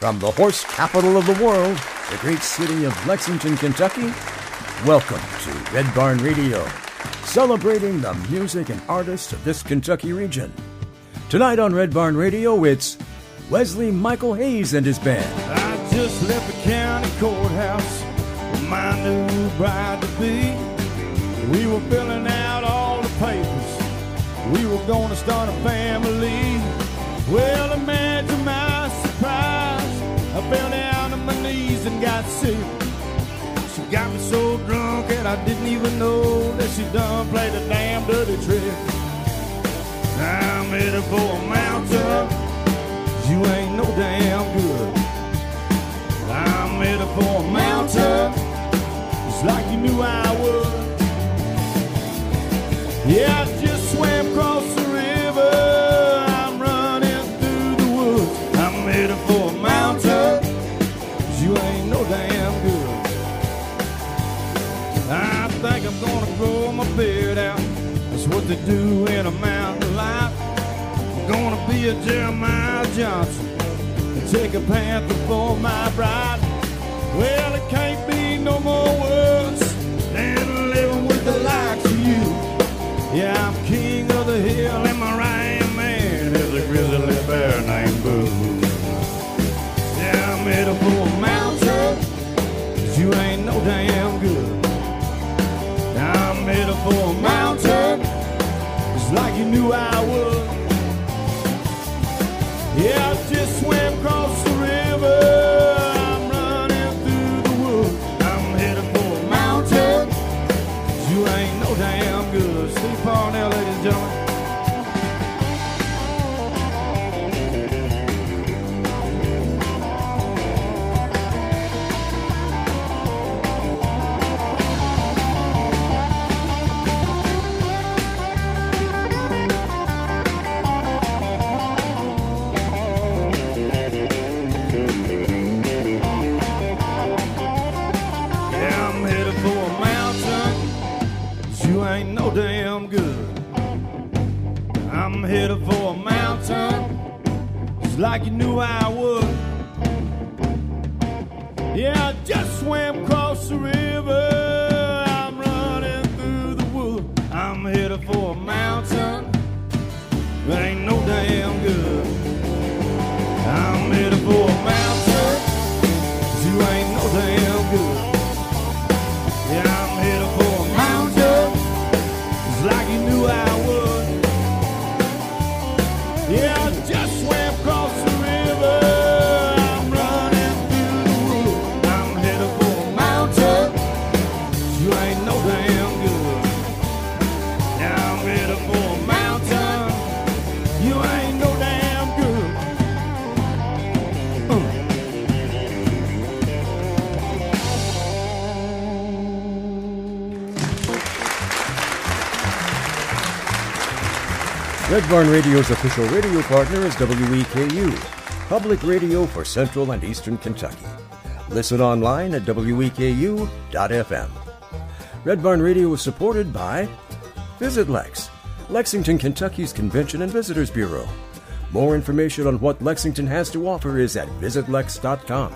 From the horse capital of the world, the great city of Lexington, Kentucky, welcome to Red Barn Radio, celebrating the music and artists of this Kentucky region. Tonight on Red Barn Radio, it's Wesley Michael Hayes and his band. I just left the county courthouse with my new bride to be. We were filling out all the papers. We were going to start a family. Well, imagine my that I didn't even know that she done played a damn dirty trick. I'm headed for a mountain. You ain't no damn good. I'm headed for a mountain, just like you knew I would. Yeah, I just swam across think I'm gonna grow my beard out. That's what they do in a mountain life. I'm gonna be a Jeremiah Johnson and take a panther for my bride. Well, it can't be no more worse than living with the likes of you. Yeah, I'm king of the hill and my right man is a grizzly bear named Boo. Yeah, I'm a mountain, you ain't no damn for a mountain, just like you knew I would. Yeah, I just swam across the river. I'm running through the woods. I'm headed for a mountain. You ain't no damn good. Steve Parnell, ladies and gentlemen. Red Barn Radio's official radio partner is WEKU, public radio for Central and Eastern Kentucky. Listen online at weku.fm. Red Barn Radio is supported by Visit Lex, Lexington, Kentucky's Convention and Visitors Bureau. More information on what Lexington has to offer is at visitlex.com.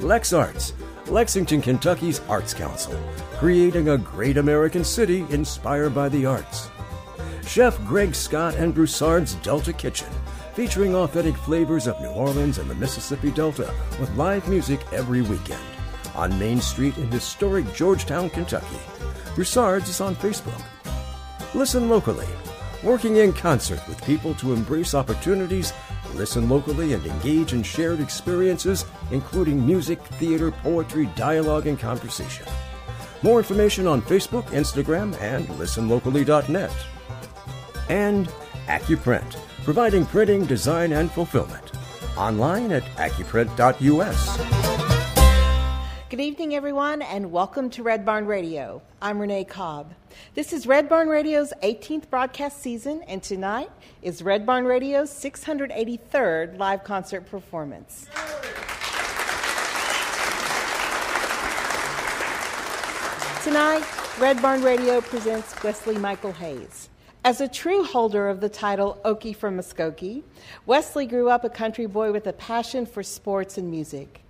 Lex Arts, Lexington, Kentucky's Arts Council, creating a great American city inspired by the arts. Chef Greg Scott and Broussard's Delta Kitchen, featuring authentic flavors of New Orleans and the Mississippi Delta with live music every weekend. On Main Street in historic Georgetown, Kentucky. Broussard's is on Facebook. Listen locally, working in concert with people to embrace opportunities, listen locally, and engage in shared experiences, including music, theater, poetry, dialogue, and conversation. More information on Facebook, Instagram, and listenlocally.net and AccuPrint, providing printing, design, and fulfillment. Online at accuprint.us. Good evening, everyone, and welcome to Red Barn Radio. I'm Renee Cobb. This is Red Barn Radio's 18th broadcast season, and tonight is Red Barn Radio's 683rd live concert performance. Tonight, Red Barn Radio presents Wesley Michael Hayes. As a true holder of the title Okie from Muskogee, Wesley grew up a country boy with a passion for sports and music.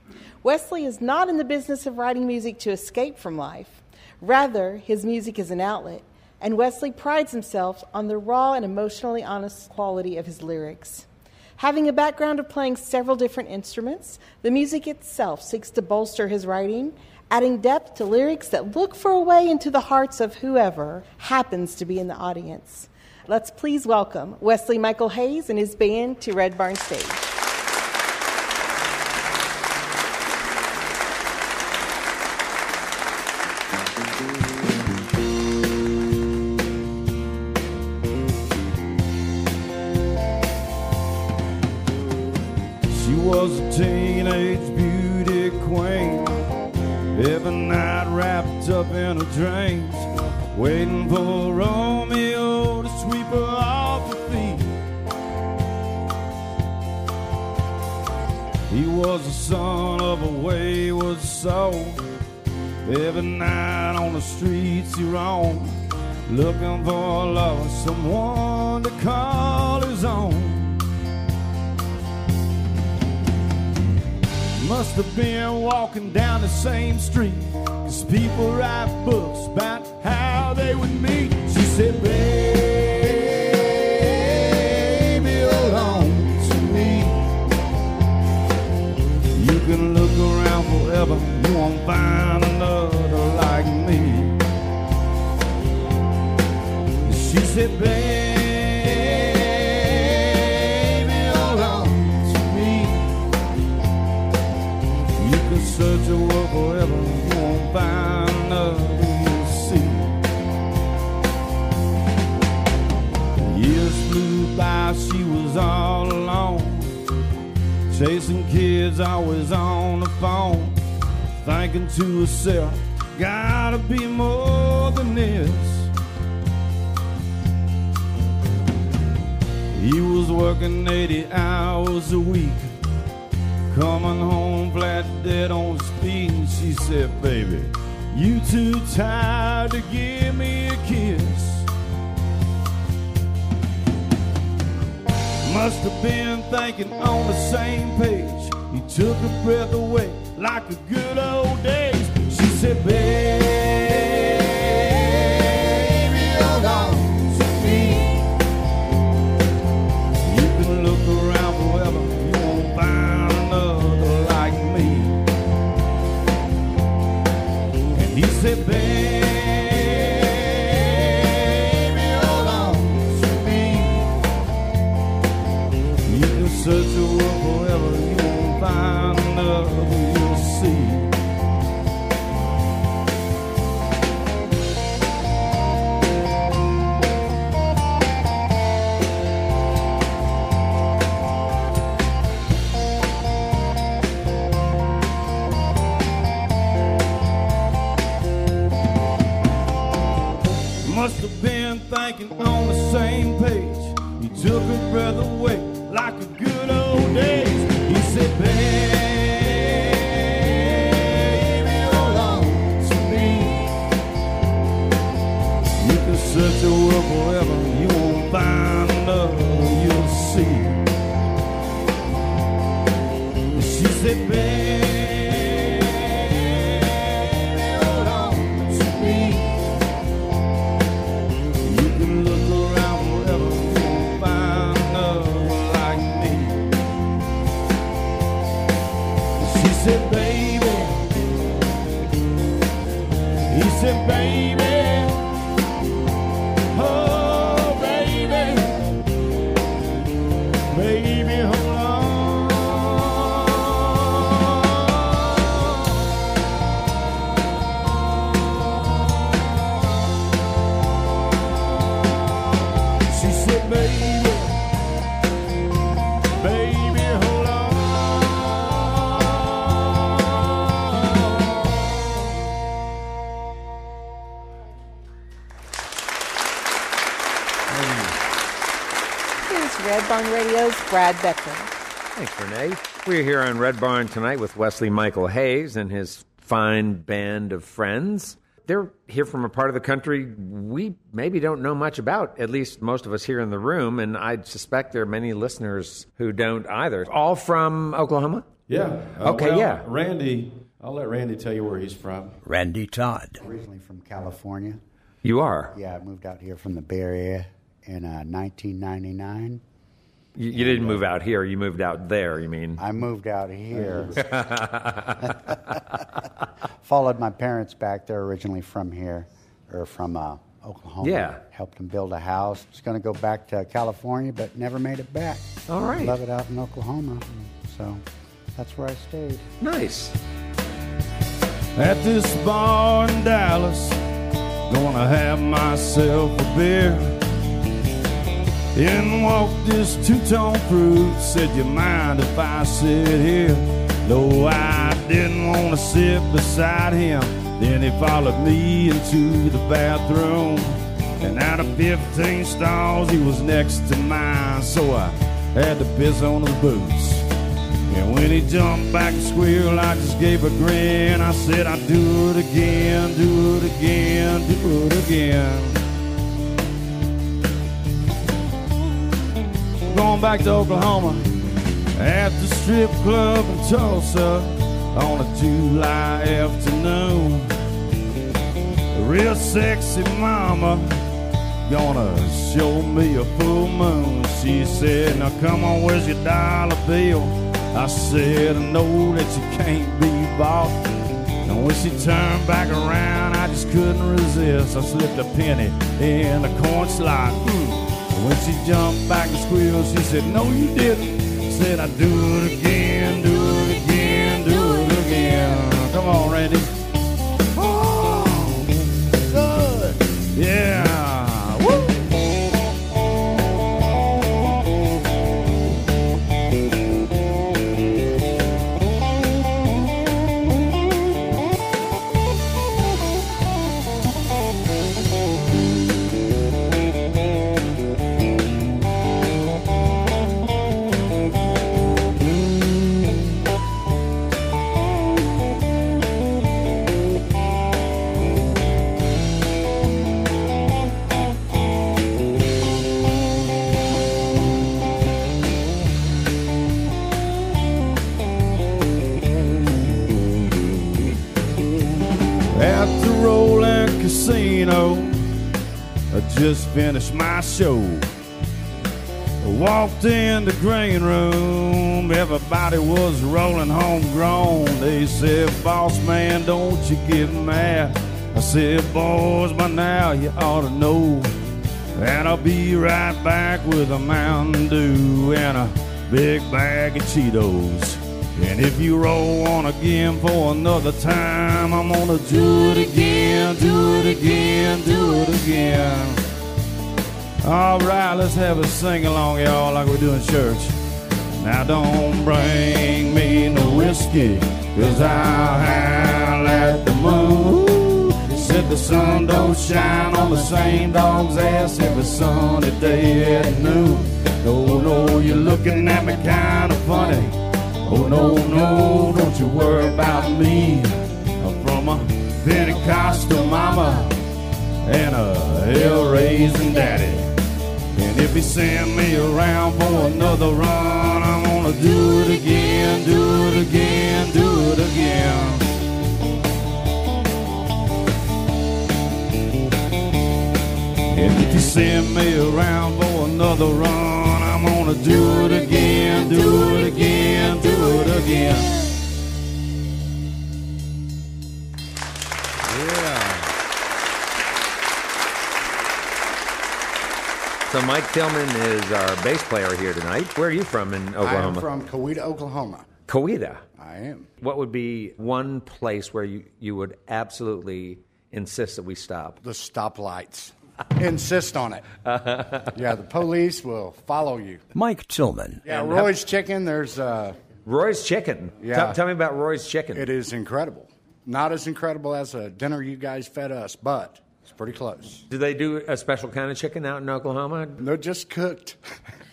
Wesley is not in the business of writing music to escape from life. Rather, his music is an outlet, and Wesley prides himself on the raw and emotionally honest quality of his lyrics. Having a background of playing several different instruments, the music itself seeks to bolster his writing, adding depth to lyrics that look for a way into the hearts of whoever happens to be in the audience. Let's please welcome Wesley Michael Hayes and his band to Red Barn Stage. Up in her dreams. Waiting for Romeo to sweep her off her feet. He was the son of a wayward soul. Every night on the streets he roamed. Looking for a lover, someone to call his own. Must have been walking down the same street. Cause people write books about how they would meet. She said, Baby, on to me. You can look around forever, you won't find another like me. She said, Baby, Chasing kids, always on the phone. Thinking to herself, gotta be more than this. He was working 80 hours a week. Coming home flat dead on speed. she said, Baby, you too tired to give me Must have been thinking on the same page. He took her breath away like the good old days. She said, Baby, on the same page. He took her breath away Brad Becker. Thanks, Renee. We're here on Red Barn tonight with Wesley Michael Hayes and his fine band of friends. they're here from a part of the country we maybe don't know much about, at least most of us here in the room, and I suspect there are many listeners who don't either. All from Oklahoma? Yeah. Okay, well, yeah. Randy, I'll let Randy tell you where he's from. Randy Todd. Originally from California. You are. Yeah, I moved out here from the Bay Area in uh, 1999. You, you didn't move out here, you moved out there, you mean? I moved out here. Followed my parents back. They're originally from here, or from uh, Oklahoma. Yeah. Helped them build a house. Was going to go back to California, but never made it back. All right. Love it out in Oklahoma. So that's where I stayed. Nice. At this bar in Dallas, gonna have myself a beer. In walked this two-tone fruit, said, you mind if I sit here? No, I didn't want to sit beside him. Then he followed me into the bathroom. And out of 15 stalls, he was next to mine. So I had to piss on his boots. And when he jumped back and squealed, I just gave a grin. I said, I'd do it again, do it again, do it again. Back to Oklahoma at the strip club in Tulsa on a July afternoon. A real sexy mama gonna show me a full moon. She said, Now come on, where's your dollar bill? I said, I know that you can't be bought. And when she turned back around, I just couldn't resist. I slipped a penny in the corn slot. Mm. When she jumped back and squealed, she said, No, you didn't. Said, I'd do it again, just finished my show. Walked in the green room, everybody was rolling homegrown. They said, Boss man, don't you get mad. I said, Boys, by now you ought to know that I'll be right back with a Mountain Dew and a big bag of Cheetos. And if you roll on again for another time, I'm gonna do it again, do it again, do it again. All right, let's have a sing along, y'all, like we do in church. Now don't bring me no whiskey, cause I'll howl at the moon. Said the sun don't shine on the same dog's ass every sunny day at noon. No, no, you're looking at me kinda funny. Oh no, no, don't you worry about me. I'm from a Pentecostal mama and a hell raising daddy. And if he send me around for another run, I'm gonna do it again, do it again, do it again. And if you send me around for another run, I'm gonna do it again, do it again, do it again. So Mike Tillman is our bass player here tonight. Where are you from in Oklahoma? I'm from Coweta, Oklahoma. Coweta. I am. What would be one place where you, you would absolutely insist that we stop? The stoplights. Insist on it. yeah, the police will follow you. Mike Tillman. Yeah, Roy's Chicken, there's uh, Roy's Chicken. Yeah. Tell, tell me about Roy's Chicken. It is incredible. Not as incredible as a dinner you guys fed us, but it's pretty close. Do they do a special kind of chicken out in Oklahoma? They're just cooked.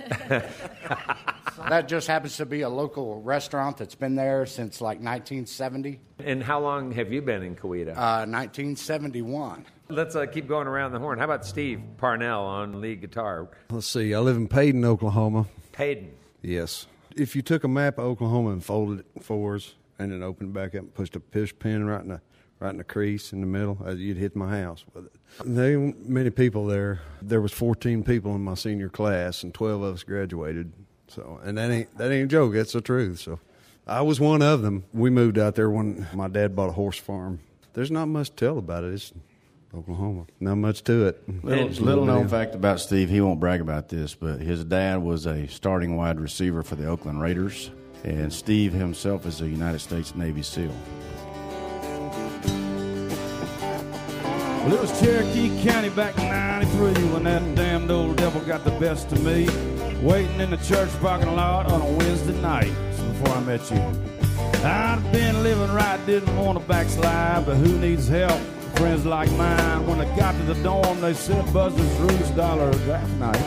that just happens to be a local restaurant that's been there since like 1970, And how long have you been in Coweta? uh, 1971. Let's uh, keep going around the horn. How about Steve Parnell on lead guitar? Let's see. I live in Paden, Oklahoma. Hayden. Yes. If you took a map of Oklahoma and folded it in fours and then opened it back up and pushed a push pin right in the right in the crease in the middle, uh, you'd hit my house with it. There ain't many people there. There was 14 people in my senior class, and 12 of us graduated. So, and that ain't that ain't a joke. That's the truth. So, I was one of them. We moved out there when my dad bought a horse farm. There's not much to tell about it. It's Oklahoma. Not much to it. Little, little known fact about Steve, he won't brag about this, but his dad was a starting wide receiver for the Oakland Raiders, and Steve himself is a United States Navy SEAL. Well, it was Cherokee County back in 93 when that damned old devil got the best of me. Waiting in the church parking lot on a Wednesday night before I met you. I'd been living right, didn't want to backslide, but who needs help? Friends like mine. When I got to the dorm, they said Buzzard's Roost dollar draft night.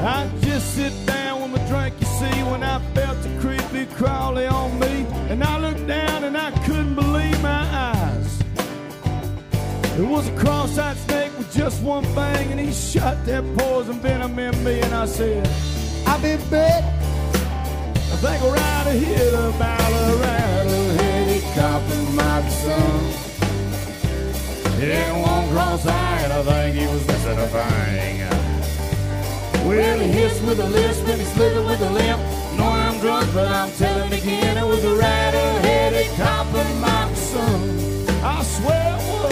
I just sit down with my drink, you see, when I felt the creepy crawly on me. And I looked down and I couldn't believe my eyes. It was a cross-eyed snake with just one fang, and he shot that poison venom in me. And I said, I've been bit. I think we're out of here to Colorado, headed compromise son. Yeah, one cross-eyed, I think he was missing a fang. Well, he hits with a lisp and he slithered with a limp. No, I'm drunk, but I'm telling again it was a rider-headed compromise son. I swear it was.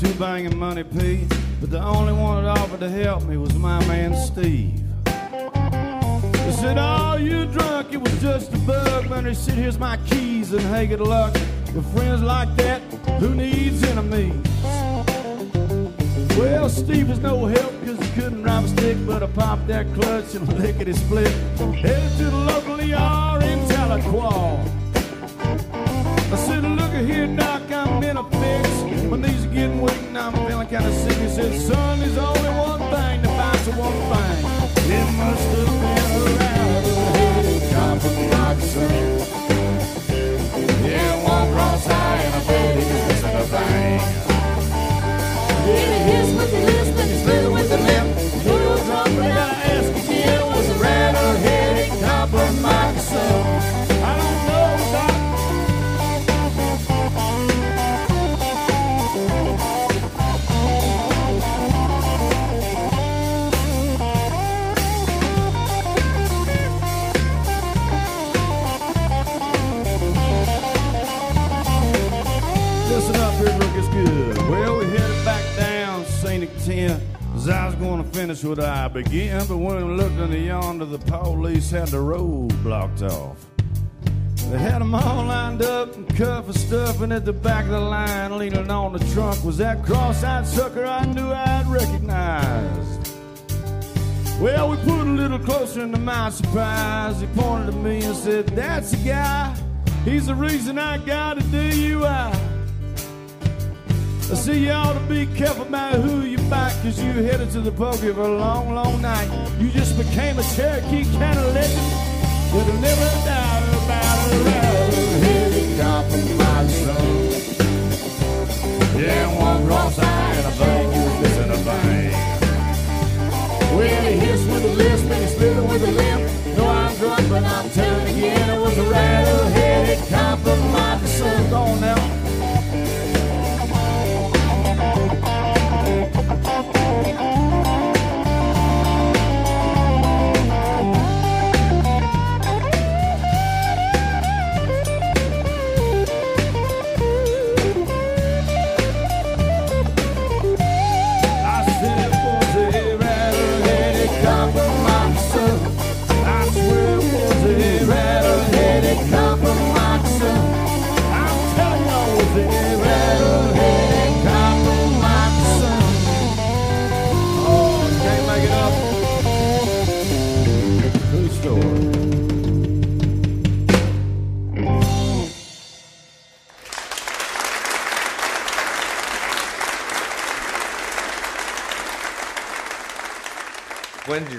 Two banging money P, but the only one that offered to help me was my man Steve. He said, Oh, you drunk, it was just a bug, man. He said, Here's my keys and hey, good luck. With friends like that, who needs enemies? Well, Steve was no help because he couldn't drive a stick, but I popped that clutch and lickety split. Headed to the local ER in Tahlequah. I said, look here, Doc, I'm in a fix. My knees are getting weak and I'm feeling kind of sick. He said, son, there's only one thing to find the one thing. It must have been around the headed compromise, son. Yeah, one cross eye and I bet he missing a thing. Yeah, he hits with the going what I began, but when I looked in the yonder, the police had the road blocked off. They had 'em all lined up and cuffed and stuff, and at the back of the line, leaning on the trunk, was that cross-eyed sucker I knew I'd recognized. Well, we put a little closer, and to my surprise, he pointed to me and said, That's the guy. He's the reason I got a DUI. I see you ought to be careful about who you back, cause you headed to the pokey for a long, long night. You just became a Cherokee kind of legend that'll never die about a rattle-headed compromise son. Yeah, one cross eye and I think you was missing a thing. Well, he hits with a lisp and he's spitting with a limp. No, I'm drunk, but I'm telling again it was a rattle-headed compromise son. Go on now.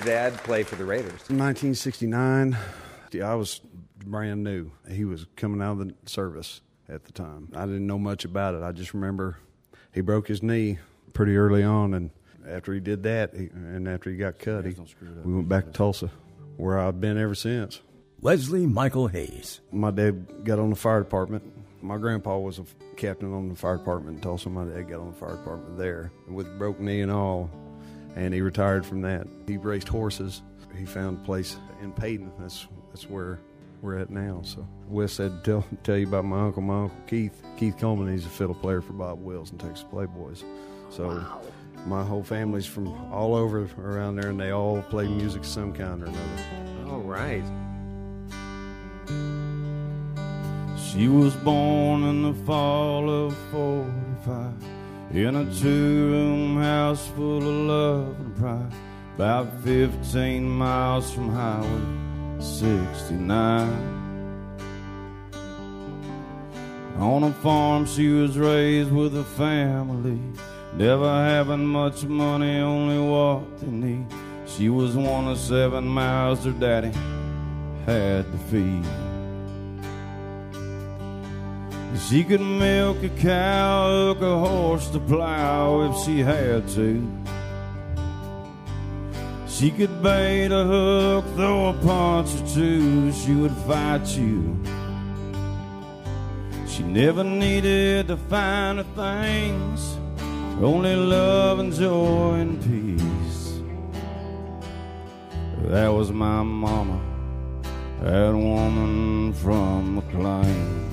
Dad play for the Raiders? 1969. I was brand new. He was coming out of the service at the time. I didn't know much about it. I just remember he broke his knee pretty early on, and after he did that, he, and after he got cut, he, we went back to Tulsa, where I've been ever since. Wesley Michael Hayes. My dad got on the fire department. My grandpa was a captain on the fire department in Tulsa. My dad got on the fire department there with broke knee and all, and he retired from that. He raced horses. He found a place in Paden. That's that's where we're at now. So Wes said, tell tell you about my uncle, my uncle Keith. Keith Coleman. He's a fiddle player for Bob Wills and Texas Playboys. So my whole family's from all over around there, and they all play music of some kind or another. All right. She was born in the fall of 45 in a two room house full of love and pride, about 15 miles from Highway 69. On a farm, she was raised with a family, never having much money, only what they need. She was one of seven mouths her daddy had to feed. She could milk a cow, hook a horse to plow if she had to. She could bait a hook, throw a punch or two, she would fight you. She never needed to find the things, only love and joy and peace. That was my mama, that woman from McLean.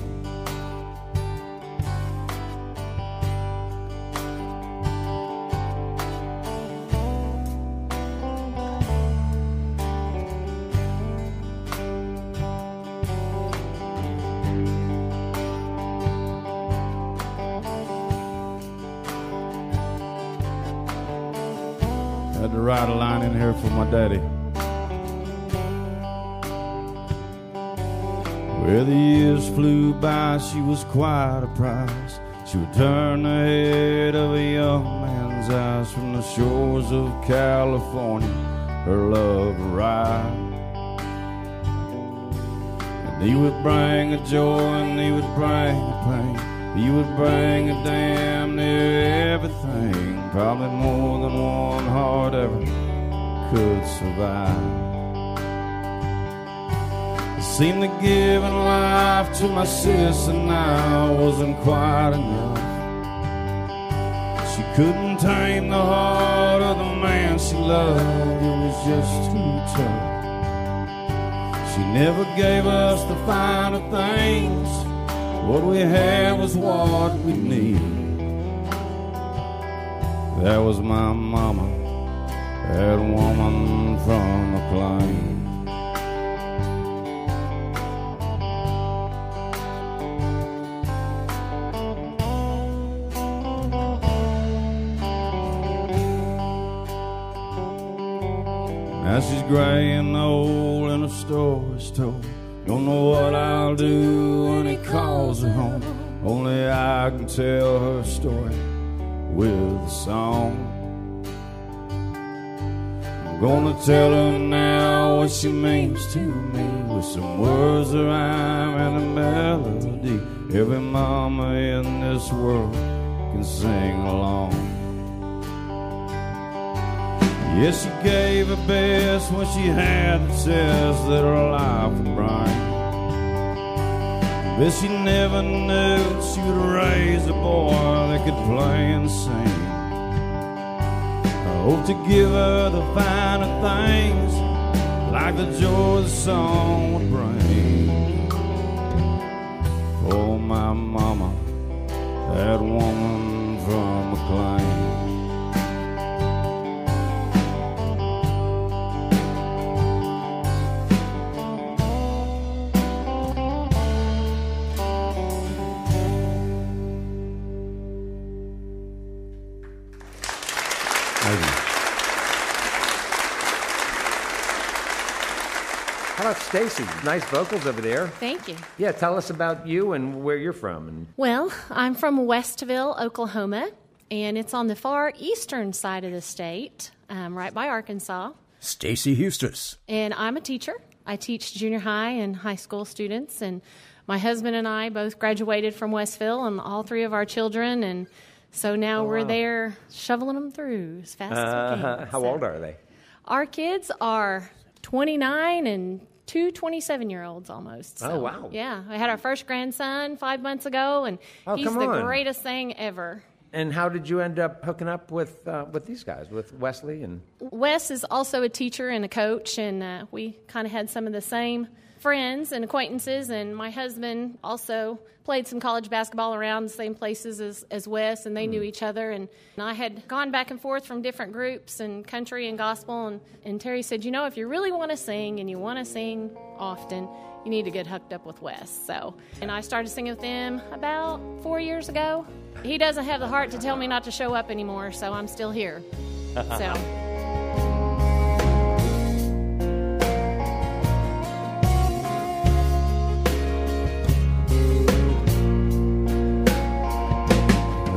To write a line in here for my daddy. Where the years flew by, she was quite a prize. She would turn the head of a young man's eyes from the shores of California. Her love arrived. And he would bring a joy and he would bring a pain. He would bring a damn near everything. Probably more than one heart ever could survive. It seemed to giving life to my sis and I wasn't quite enough. She couldn't tame the heart of the man she loved, it was just too tough. She never gave us the finer things, what we had was what we needed. That was my mama, that woman from the McLean. Now she's gray and old and her story's told. Don't know what I'll do when he calls her home. Only I can tell her story with a song. I'm gonna tell her now what she means to me with some words, a rhyme, and a melody. Every mama in this world can sing along. Yes, she gave her best when she had the test that her life would bring. But she never knew she would raise a boy that could play and sing. I hope to give her the finer things, like the joy the song would bring. Oh, my mama, that woman Stacy? Nice vocals over there. Thank you. Yeah, tell us about you and where you're from. Well, I'm from Westville, Oklahoma, and it's on the far eastern side of the state, um, right by Arkansas. Stacy Hustis. And I'm a teacher. I teach junior high and high school students. And my husband and I both graduated from Westville, and all three of our children. And so now we're there shoveling them through as fast as we Uh, can. how So old are they? Our kids are 29 and two 27 year olds almost. Oh, wow. Yeah. I had our first grandson five months ago, and Oh, he's the on. greatest thing ever. And how did you end up hooking up with uh, with these guys, with Wesley and? Wes is also a teacher and a coach, and uh, we kind of had some of the same friends and acquaintances. And my husband also played some college basketball around the same places as, as Wes, and they knew hmm. each other. And, and I had gone back and forth from different groups and country and gospel. And, and Terry said, You know, if you really want to sing and you want to sing often, you need to get hooked up with Wes. So, and I started singing with him about four years ago. He doesn't have the heart to tell me not to show up anymore, so I'm still here. So.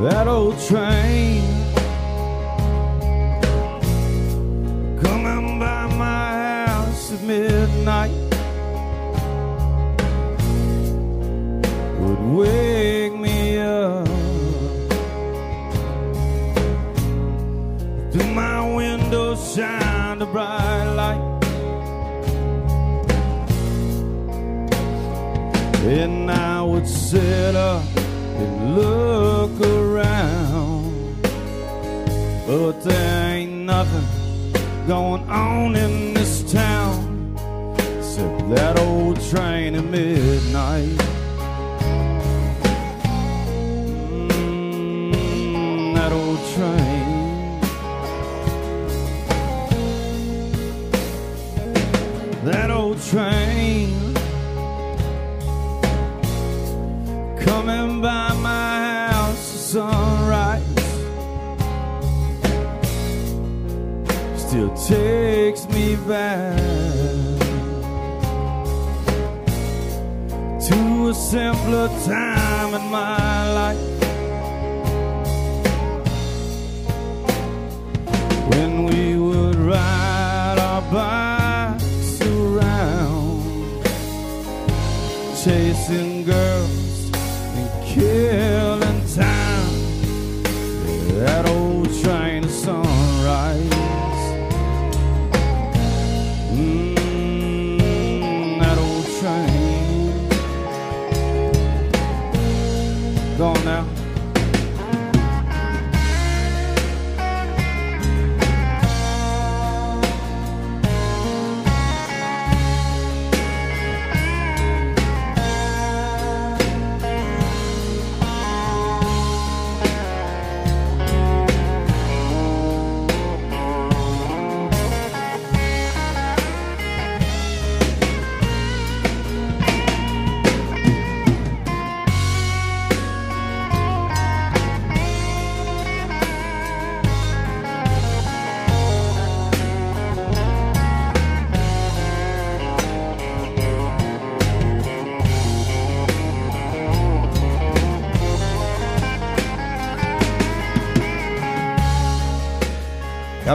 That old train coming by my house at midnight would wake me up. Through my window shine a bright light. And I would sit up and look But there ain't nothing going on in this town except that old train at midnight. Mm, that old train. That old train. Takes me back to a simpler time in my life. When we would ride our bikes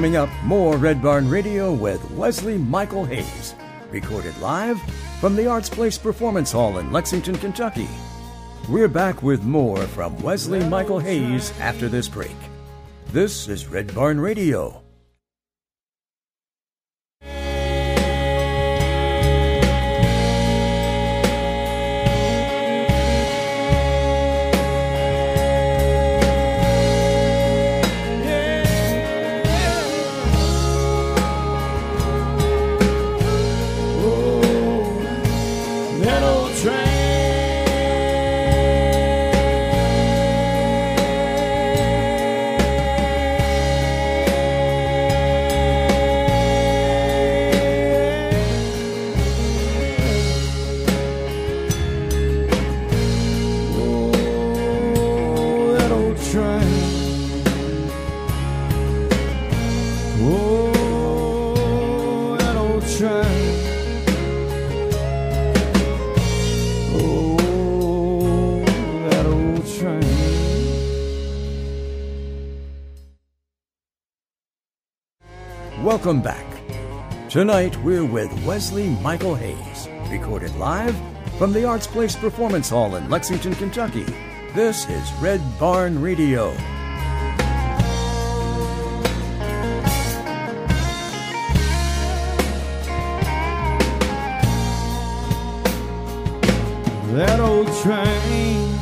Coming up, more Red Barn Radio with Wesley Michael Hayes. Recorded live from the Arts Place Performance Hall in Lexington, Kentucky. We're back with more from Wesley Michael Hayes after this break. This is Red Barn Radio. Welcome back. Tonight, we're with Wesley Michael Hayes, recorded live from the Arts Place Performance Hall in Lexington, Kentucky. This is Red Barn Radio. that old train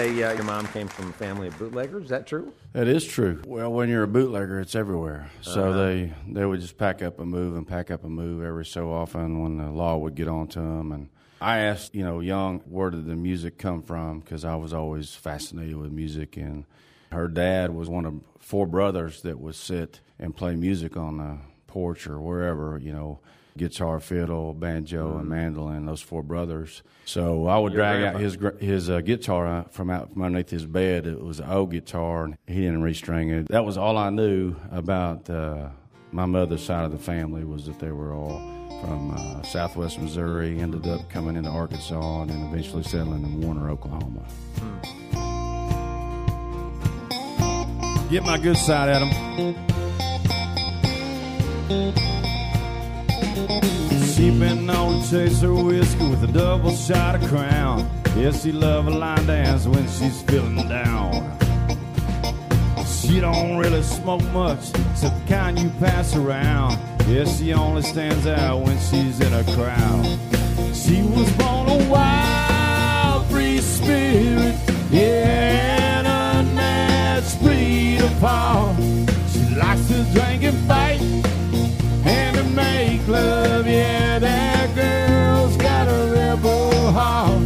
say uh, your mom came from a family of bootleggers. Is that true? That is true. Well, when you're a bootlegger, it's everywhere. So Uh-huh. they they would just pack up and move and pack up and move every so often when the law would get on to them. And I asked, you know, young, where did the music come from? Because I was always fascinated with music. And her dad was one of four brothers that would sit and play music on the porch or wherever, you know, guitar, fiddle, banjo, and mandolin. Those four brothers. So I would Your drag grandpa. out his his uh, guitar from out from underneath his bed. It was an old guitar, and he didn't restring it. That was all I knew about uh, my mother's side of the family was that they were all from uh, Southwest Missouri. Ended up coming into Arkansas, and then eventually settling in Warner, Oklahoma. Get my good side at him. She been known to chase her whiskey with a double shot of crown. Yes, she love a line dance when she's feeling down. She don't really smoke much, except the kind you pass around. Yes, she only stands out when she's in a crowd. She was born a wild, free spirit, yeah, an unmatched breed of power. She likes to drink and fight and to love, yeah, that girl's got a rebel heart.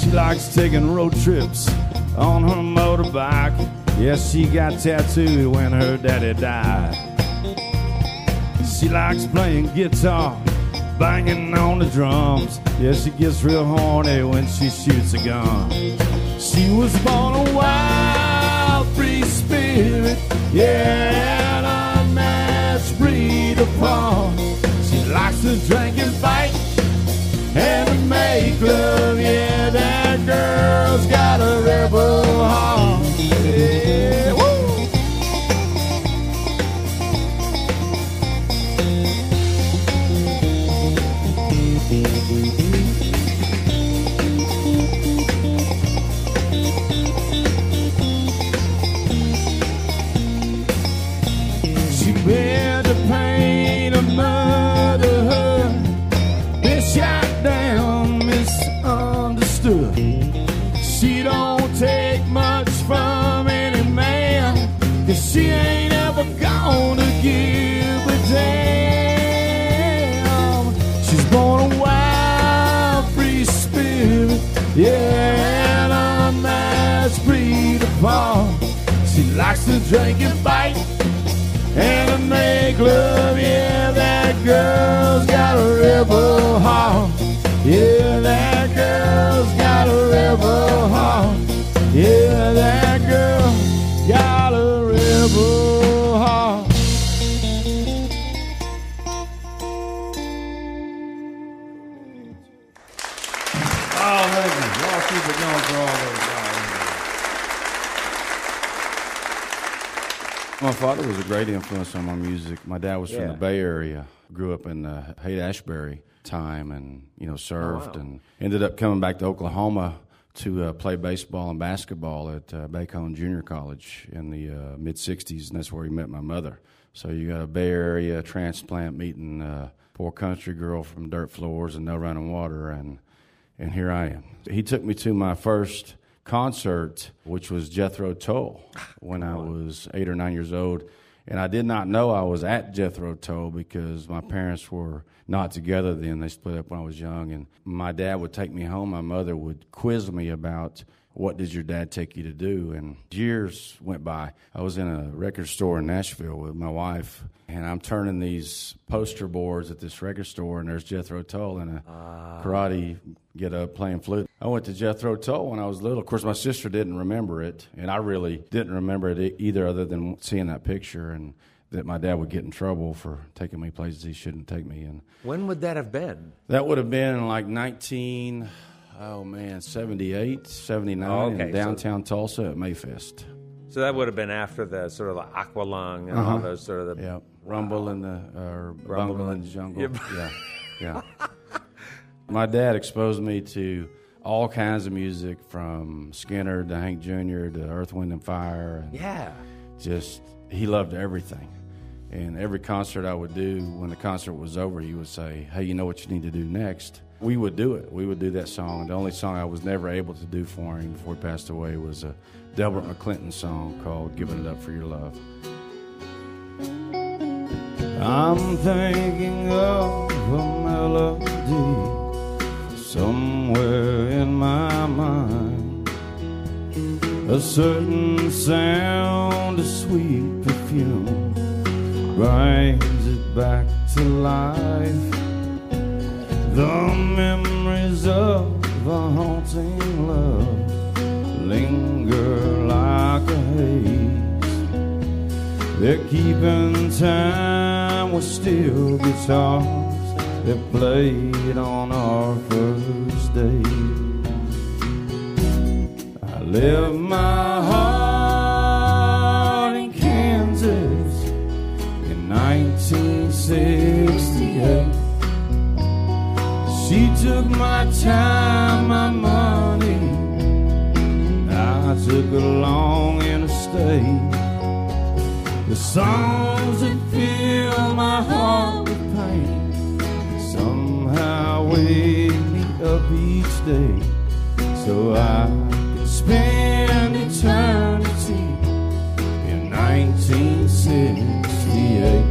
She likes taking road trips on her motorbike. Yes, she got tattooed when her daddy died. She likes playing guitar, banging on the drums. Yes, she gets real horny when she shoots a gun. She was born a wild, free spirit, yeah, an unmatched breed of pawn. She likes to drink and fight and make love, yeah, Bay Area. Grew up in the Haight Ashbury time, and you know served, wow. and ended up coming back to Oklahoma to uh, play baseball and basketball at uh, Bacon Junior College in the uh, mid '60s, and that's where he met my mother. So you got a Bay Area transplant meeting a poor country girl from dirt floors and no running water, and and here I am. He took me to my first concert, which was Jethro Tull, when I was eight or nine years old. And I did not know I was at Jethro Tull because my parents were not together then. They split up when I was young. And my dad would take me home. My mother would quiz me about what did your dad take you to do? And years went by. I was in a record store in Nashville with my wife, and I'm turning these poster boards at this record store, and there's Jethro Tull in a ah. karate get up playing flute. I went to Jethro Tull when I was little. Of course, my sister didn't remember it, and I really didn't remember it either, other than seeing that picture and that my dad would get in trouble for taking me places he shouldn't take me. And When would that have been? that would have been in like 19, oh man, 78, 79 Oh, okay, in so- downtown Tulsa at Mayfest. So that would have been after the sort of the aqualung and all uh-huh. those sort of the Yeah, Rumble in the or Rumble in the Jungle. Yep. Yeah, yeah. My dad exposed me to all kinds of music from Skynyrd to Hank Jr. to Earth, Wind and Fire. And yeah. just he loved everything. And every concert I would do, when the concert was over, he would say, "Hey, you know what you need to do next?" We would do it. We would do that song. The only song I was never able to do for him before he passed away was a Delbert McClinton song called "Giving It Up for Your Love." I'm thinking of a melody somewhere in my mind. A certain sound, a sweet perfume brings it back to life. The memories of a haunting love linger like a haze. They're keeping time with steel guitars that played on our first day. I left my heart took my time, my money. I took a long interstate. The songs that fill my heart with pain somehow wake me up each day so I can spend eternity in 1968.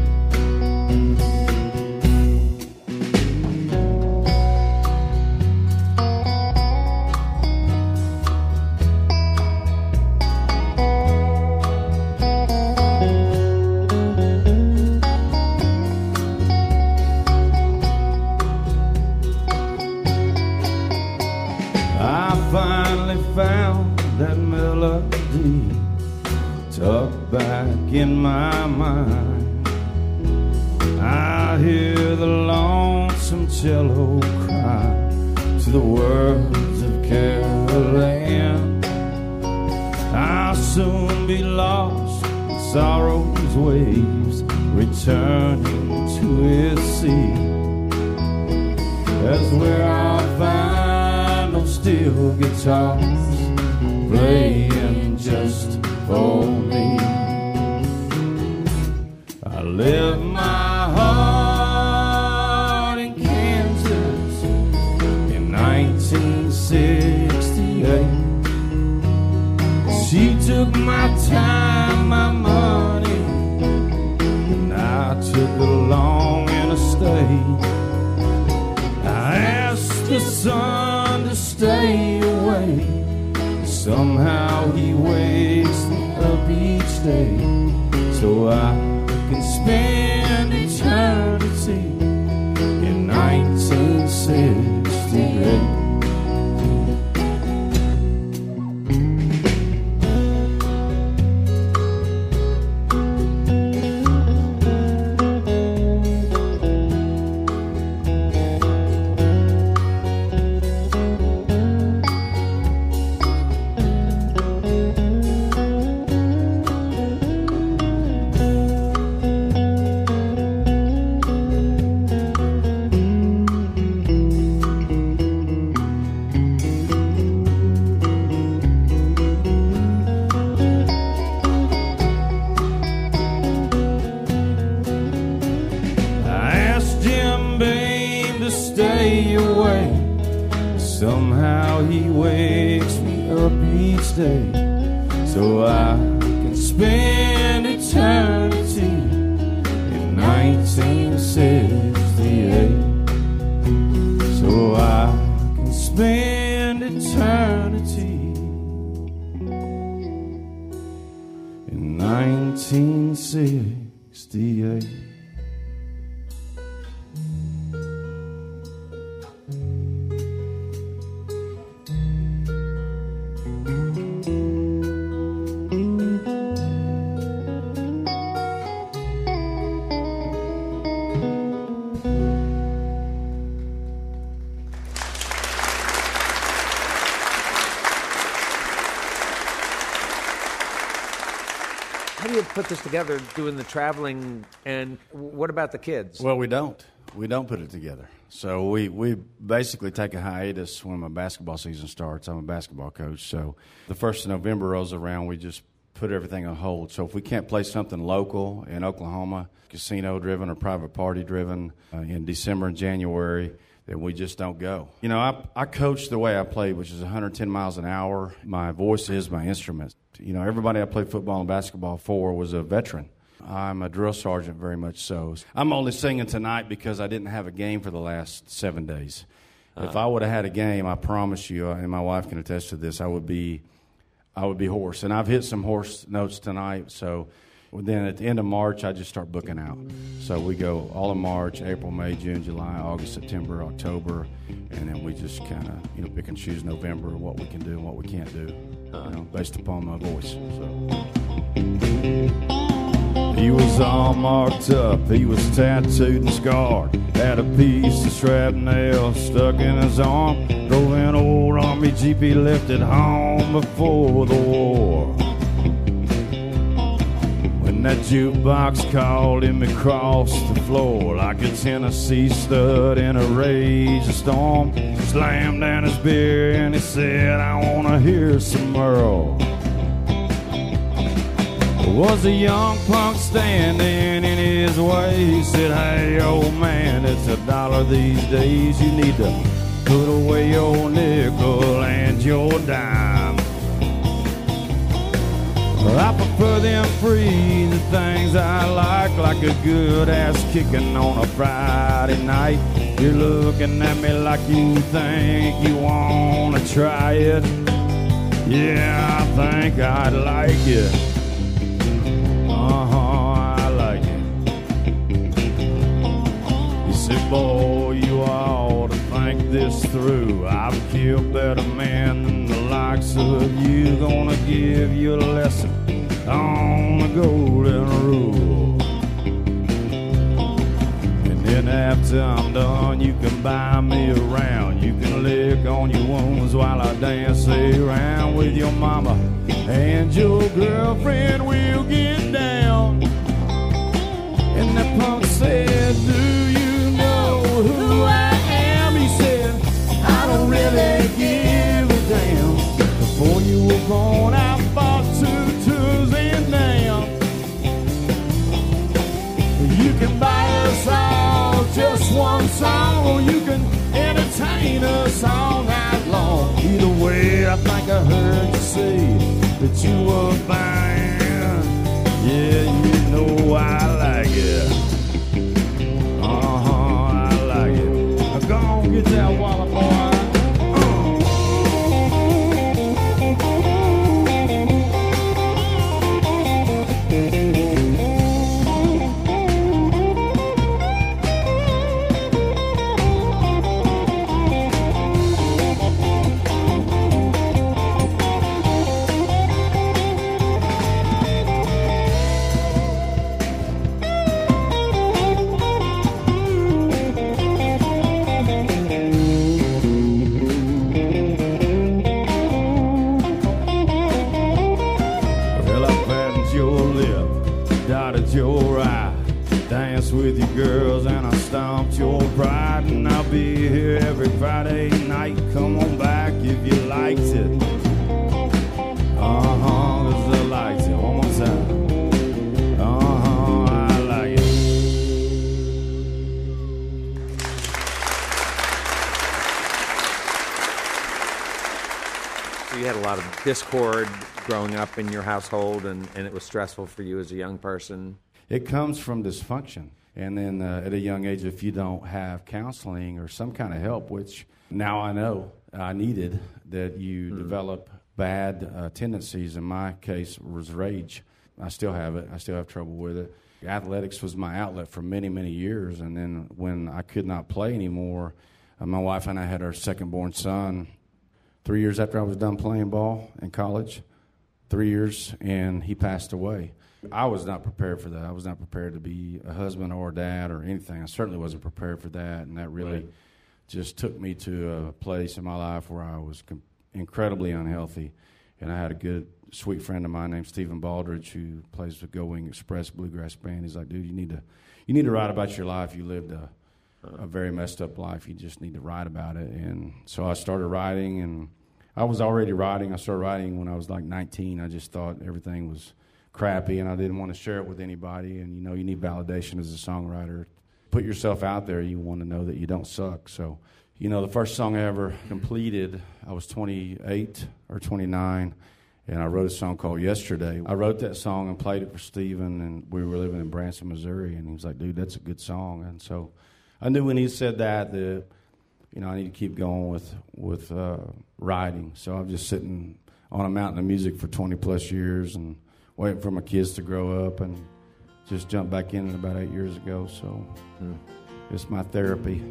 She took my time, my money, and I took along in a state. I asked the sun to stay away. Somehow he wakes me up each day so I can spend eternity put this together, doing the traveling, and what about the kids? Well, we don't. We don't put it together. So we, we basically take a hiatus when my basketball season starts. I'm a basketball coach. So the first of November rolls around, we just put everything on hold. So if we can't play something local in Oklahoma, casino driven or private party driven uh, in December and January, then we just don't go. You know, I, I coach the way I play, which is 110 miles an hour. My voice is my instrument. You know, everybody I played football and basketball for was a veteran. I'm a drill sergeant, very much so. I'm only singing tonight because I didn't have a game for the last seven days. If I would have had a game, I promise you, uh, and my wife can attest to this, I would be, I would be hoarse. And I've hit some hoarse notes tonight. So then at the end of March, I just start booking out. So we go all of March, April, May, June, July, August, September, October, and then we just kind of you know pick and choose November what we can do and what we can't do, you know, based upon my voice. So. He was all marked up, he was tattooed and scarred. Had a piece of shrapnel stuck in his arm. Drove an old army jeep he left at home before the war. When that jukebox called him across the floor like a Tennessee stud in a rage of storm, slammed down his beer and he said, I wanna hear some Earl. Was a young punk standing in his way? He said, Hey, old man, it's a dollar these days. You need to put away your nickel and your dime. I prefer them free, like, a good ass kicking on a Friday night. You're looking at me like you think you wanna try it. Yeah, I think I'd like it. Uh huh, I like it. He said, Boy, you ought to think this through. I've killed better men than the likes of you. Gonna give you a lesson on the golden rule after I'm done, you can buy me around. You can lick on your wounds while I dance around with your mama and your girlfriend. We'll get down. And the punk said, Do you know who I am? He said, I don't really give a damn. Before you were born, I bought two tunes and now you can buy us out just one song. Oh, you can entertain us all night long. Either way, I think I heard you say that you were buying. Yeah, you know I like it. Discord growing up in your household, and, and it was stressful for you as a young person. It comes from dysfunction. And then uh, at a young age, if you don't have counseling or some kind of help, which now I know I needed, that you develop bad uh, tendencies. In my case, was rage. I still have it. I still have trouble with it. Athletics was my outlet for many, many years. And then when I could not play anymore, uh, my wife and I had our second born son three years after I was done playing ball in college. Three years, and he passed away. I was not prepared for that. I was not prepared to be a husband or a dad or anything. I certainly wasn't prepared for that, and that really just took me to a place in my life where I was com- incredibly unhealthy. And I had a good, sweet friend of mine named Stephen Baldridge who plays with Gold Wing Express Bluegrass Band. He's like, dude, you need to, you need to write about your life. You lived a, a very messed up life. You just need to write about it. And so I started writing, and I was already writing. I started writing when I was like 19. I just thought everything was crappy, and I didn't want to share it with anybody. And you know, you need validation as a songwriter. Put yourself out there. You want to know that you don't suck. So, you know, the first song I ever completed, I was 28 or 29, and I wrote a song called Yesterday. I wrote that song and played it for Steven, and we were living in Branson, Missouri, and he was like, dude, that's a good song. And so I knew when he said that that you know I need to keep going with with uh, writing. So I'm just sitting on a mountain of music for 20 plus years and waiting for my kids to grow up and just jumped back in it about eight years ago. So it's my therapy.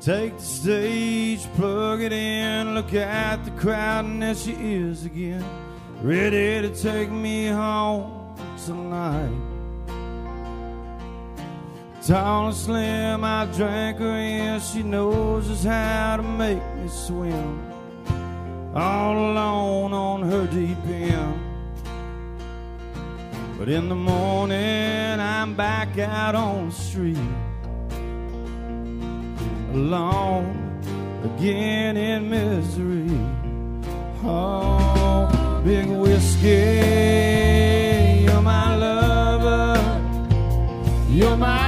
Take the stage, plug it in, look at the crowd, and there she is again, ready to take me home tonight. Tall and slim, I drank her in, she knows just how to make me swim. All alone on her deep end. But in the morning, I'm back out on the street alone again in misery. Oh, big whiskey, you're my lover, you're my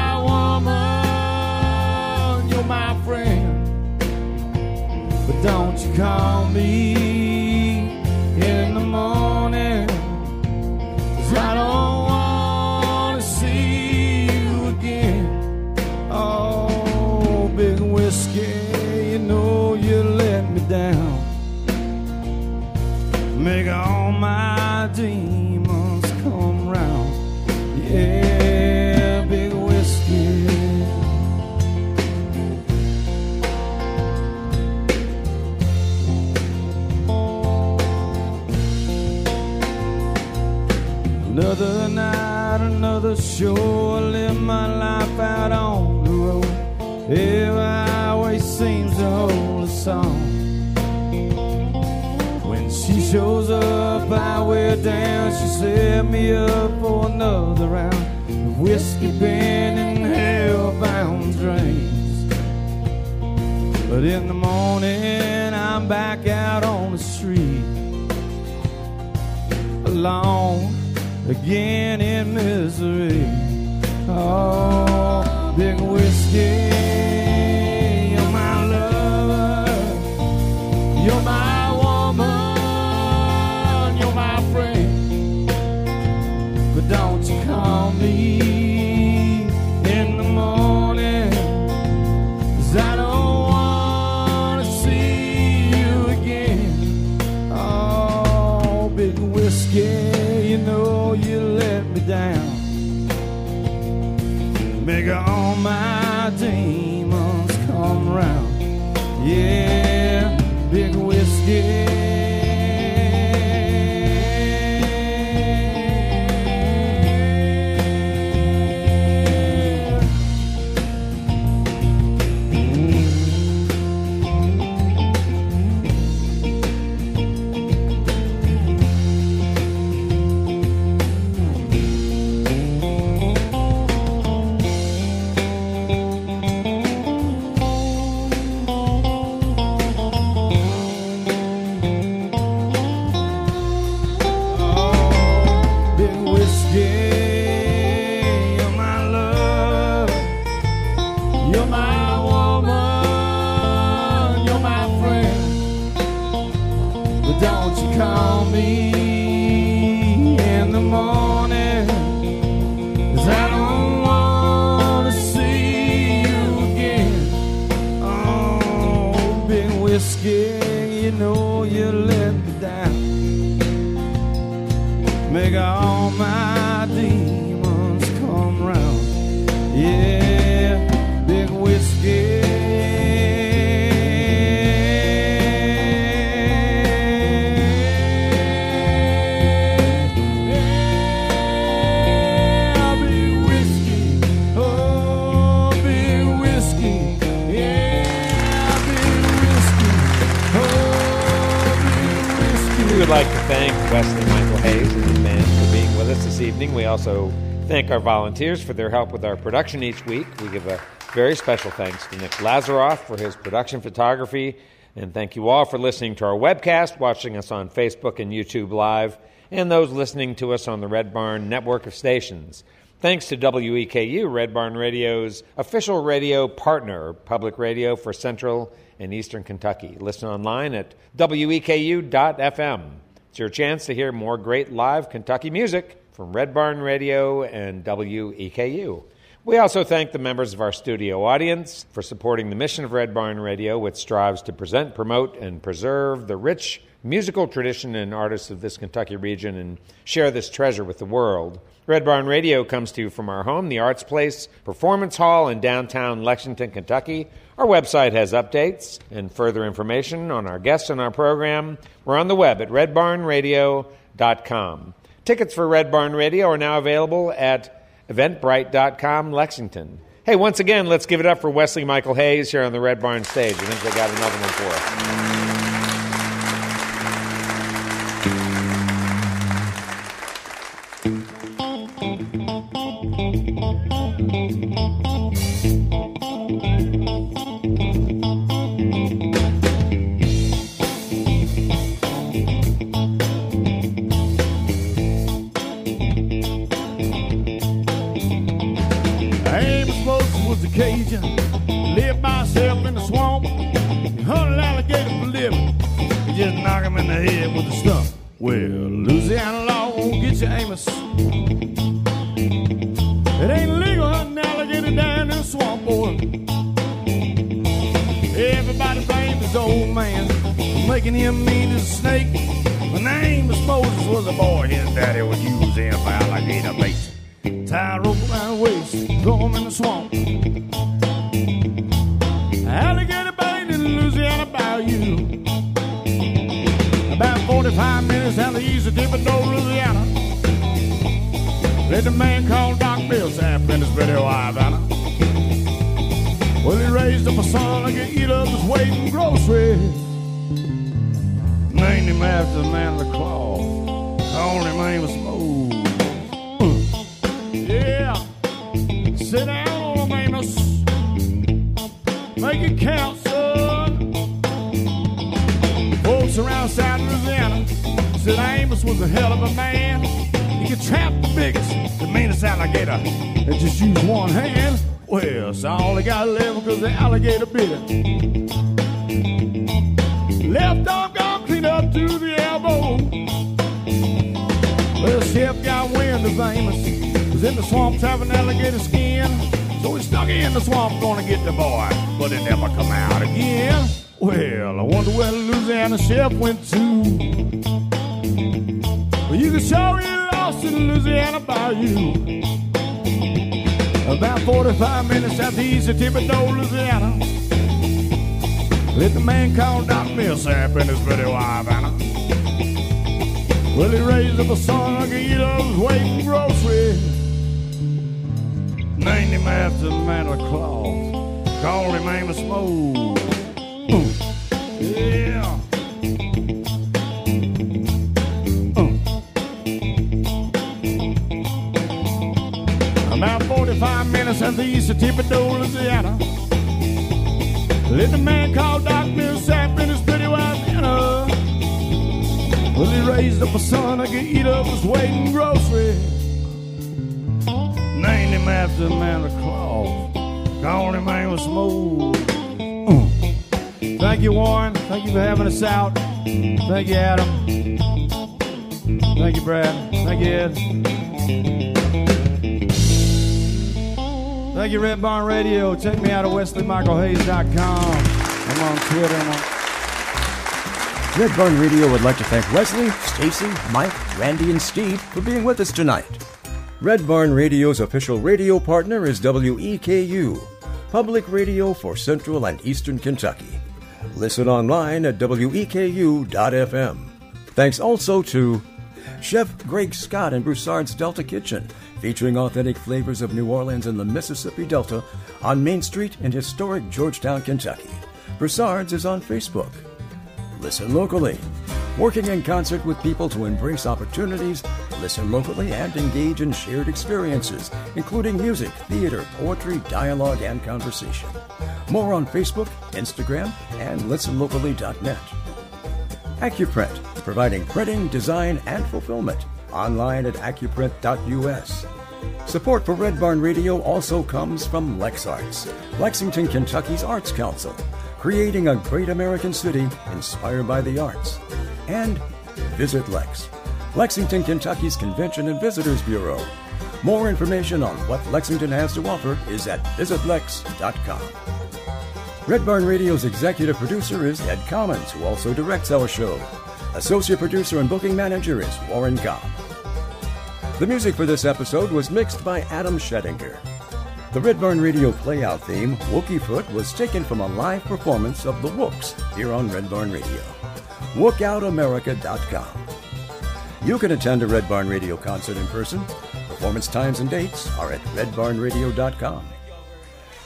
my friend. But don't you call me in the morning, 'cause I don't wanna see you again. Oh, big whiskey, you know you let me down. Make all my Another night, another show. I live my life out on the road. Every highway seems to hold a song. When she shows up, I wear down. She set me up for another round of whiskey bend and hellbound drains. But in the morning, I'm back out on the street alone again in misery. Oh, big whiskey, volunteers for their help with our production each week. We give a very special thanks to Nick Lazaroff for his production photography. And thank you all for listening to our webcast, watching us on Facebook and YouTube Live, and those listening to us on the Red Barn network of stations. Thanks to WEKU, Red Barn Radio's official radio partner, public radio for Central and Eastern Kentucky. Listen online at weku.fm. It's your chance to hear more great live Kentucky music from Red Barn Radio and WEKU. We also thank the members of our studio audience for supporting the mission of Red Barn Radio, which strives to present, promote, and preserve the rich musical tradition and artists of this Kentucky region and share this treasure with the world. Red Barn Radio comes to you from our home, the Arts Place Performance Hall in downtown Lexington, Kentucky. Our website has updates and further information on our guests and our program. We're on the web at redbarnradio.com. Tickets for Red Barn Radio are now available at eventbrite.com Lexington. Hey, once again, let's give it up for Wesley Michael Hayes here on the Red Barn stage. I think they got another one for us. Of a man. He could trap the biggest, the meanest alligator, and just use one hand. Well, so all he got left because the alligator bit him. Left arm gone clean up to the elbow. Well, chef got wind of Amos. Was in the swamp trapping alligator skin. So he stuck in the swamp gonna get the boy. But he never come out again. Well, I wonder where Louisiana chef went to. You can show he lost in the Louisiana bayou. About 45 minutes southeast of Thibodaux, Louisiana. Let the man called Doc Millsap in his video Havana. Well, he raised up a son like a weight in groceries. Named him after the man of the cloth. Called him Amos Mose. Uh, Yeah. 45 minutes at the east of Thibodaux, Louisiana. Let the man called Doc Millsap in his pretty wife Anna. Well, he raised up a son that could eat up his weight in groceries. Named him after the man of cloth. Called him Amos Mose. Uh. Thank you, Warren. Thank you for having us out. Thank you, Adam. Thank you, Brad. Thank you, Ed. Thank you, Red Barn Radio. Check me out at wesleymichaelhayes.com. I'm on Twitter. I'm on Red Barn Radio would like to thank Wesley, Stacy, Mike, Randy, and Steve for being with us tonight. Red Barn Radio's official radio partner is WEKU, public radio for Central and Eastern Kentucky. Listen online at weku.fm. Thanks also to Chef Greg Scott and Broussard's Delta Kitchen, featuring authentic flavors of New Orleans and the Mississippi Delta on Main Street in historic Georgetown, Kentucky. Broussard's is on Facebook. Listen locally. Working in concert with people to embrace opportunities, listen locally, and engage in shared experiences, including music, theater, poetry, dialogue, and conversation. More on Facebook, Instagram, and listenlocally.net. Accuprint, providing printing, design, and fulfillment. Online at acuprint.us. Support for Red Barn Radio also comes from LexArts, Lexington, Kentucky's Arts Council, creating a great American city inspired by the arts. And Visit Lex, Lexington, Kentucky's Convention and Visitors Bureau. More information on what Lexington has to offer is at visitlex.com. Red Barn Radio's executive producer is Ed Commons, who also directs our show. Associate producer and booking manager is Warren Cobb. The music for this episode was mixed by Adam Schettinger. The Red Barn Radio playout theme, Wookie Foot, was taken from a live performance of The Wooks here on Red Barn Radio. WookOutAmerica.com. You can attend a Red Barn Radio concert in person. Performance times and dates are at redbarnradio.com.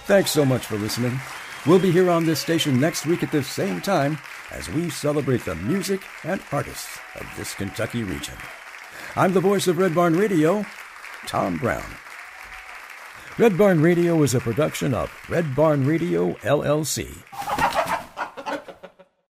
Thanks so much for listening. We'll be here on this station next week at the same time as we celebrate the music and artists of this Kentucky region. I'm the voice of Red Barn Radio, Tom Brown. Red Barn Radio is a production of Red Barn Radio, LLC.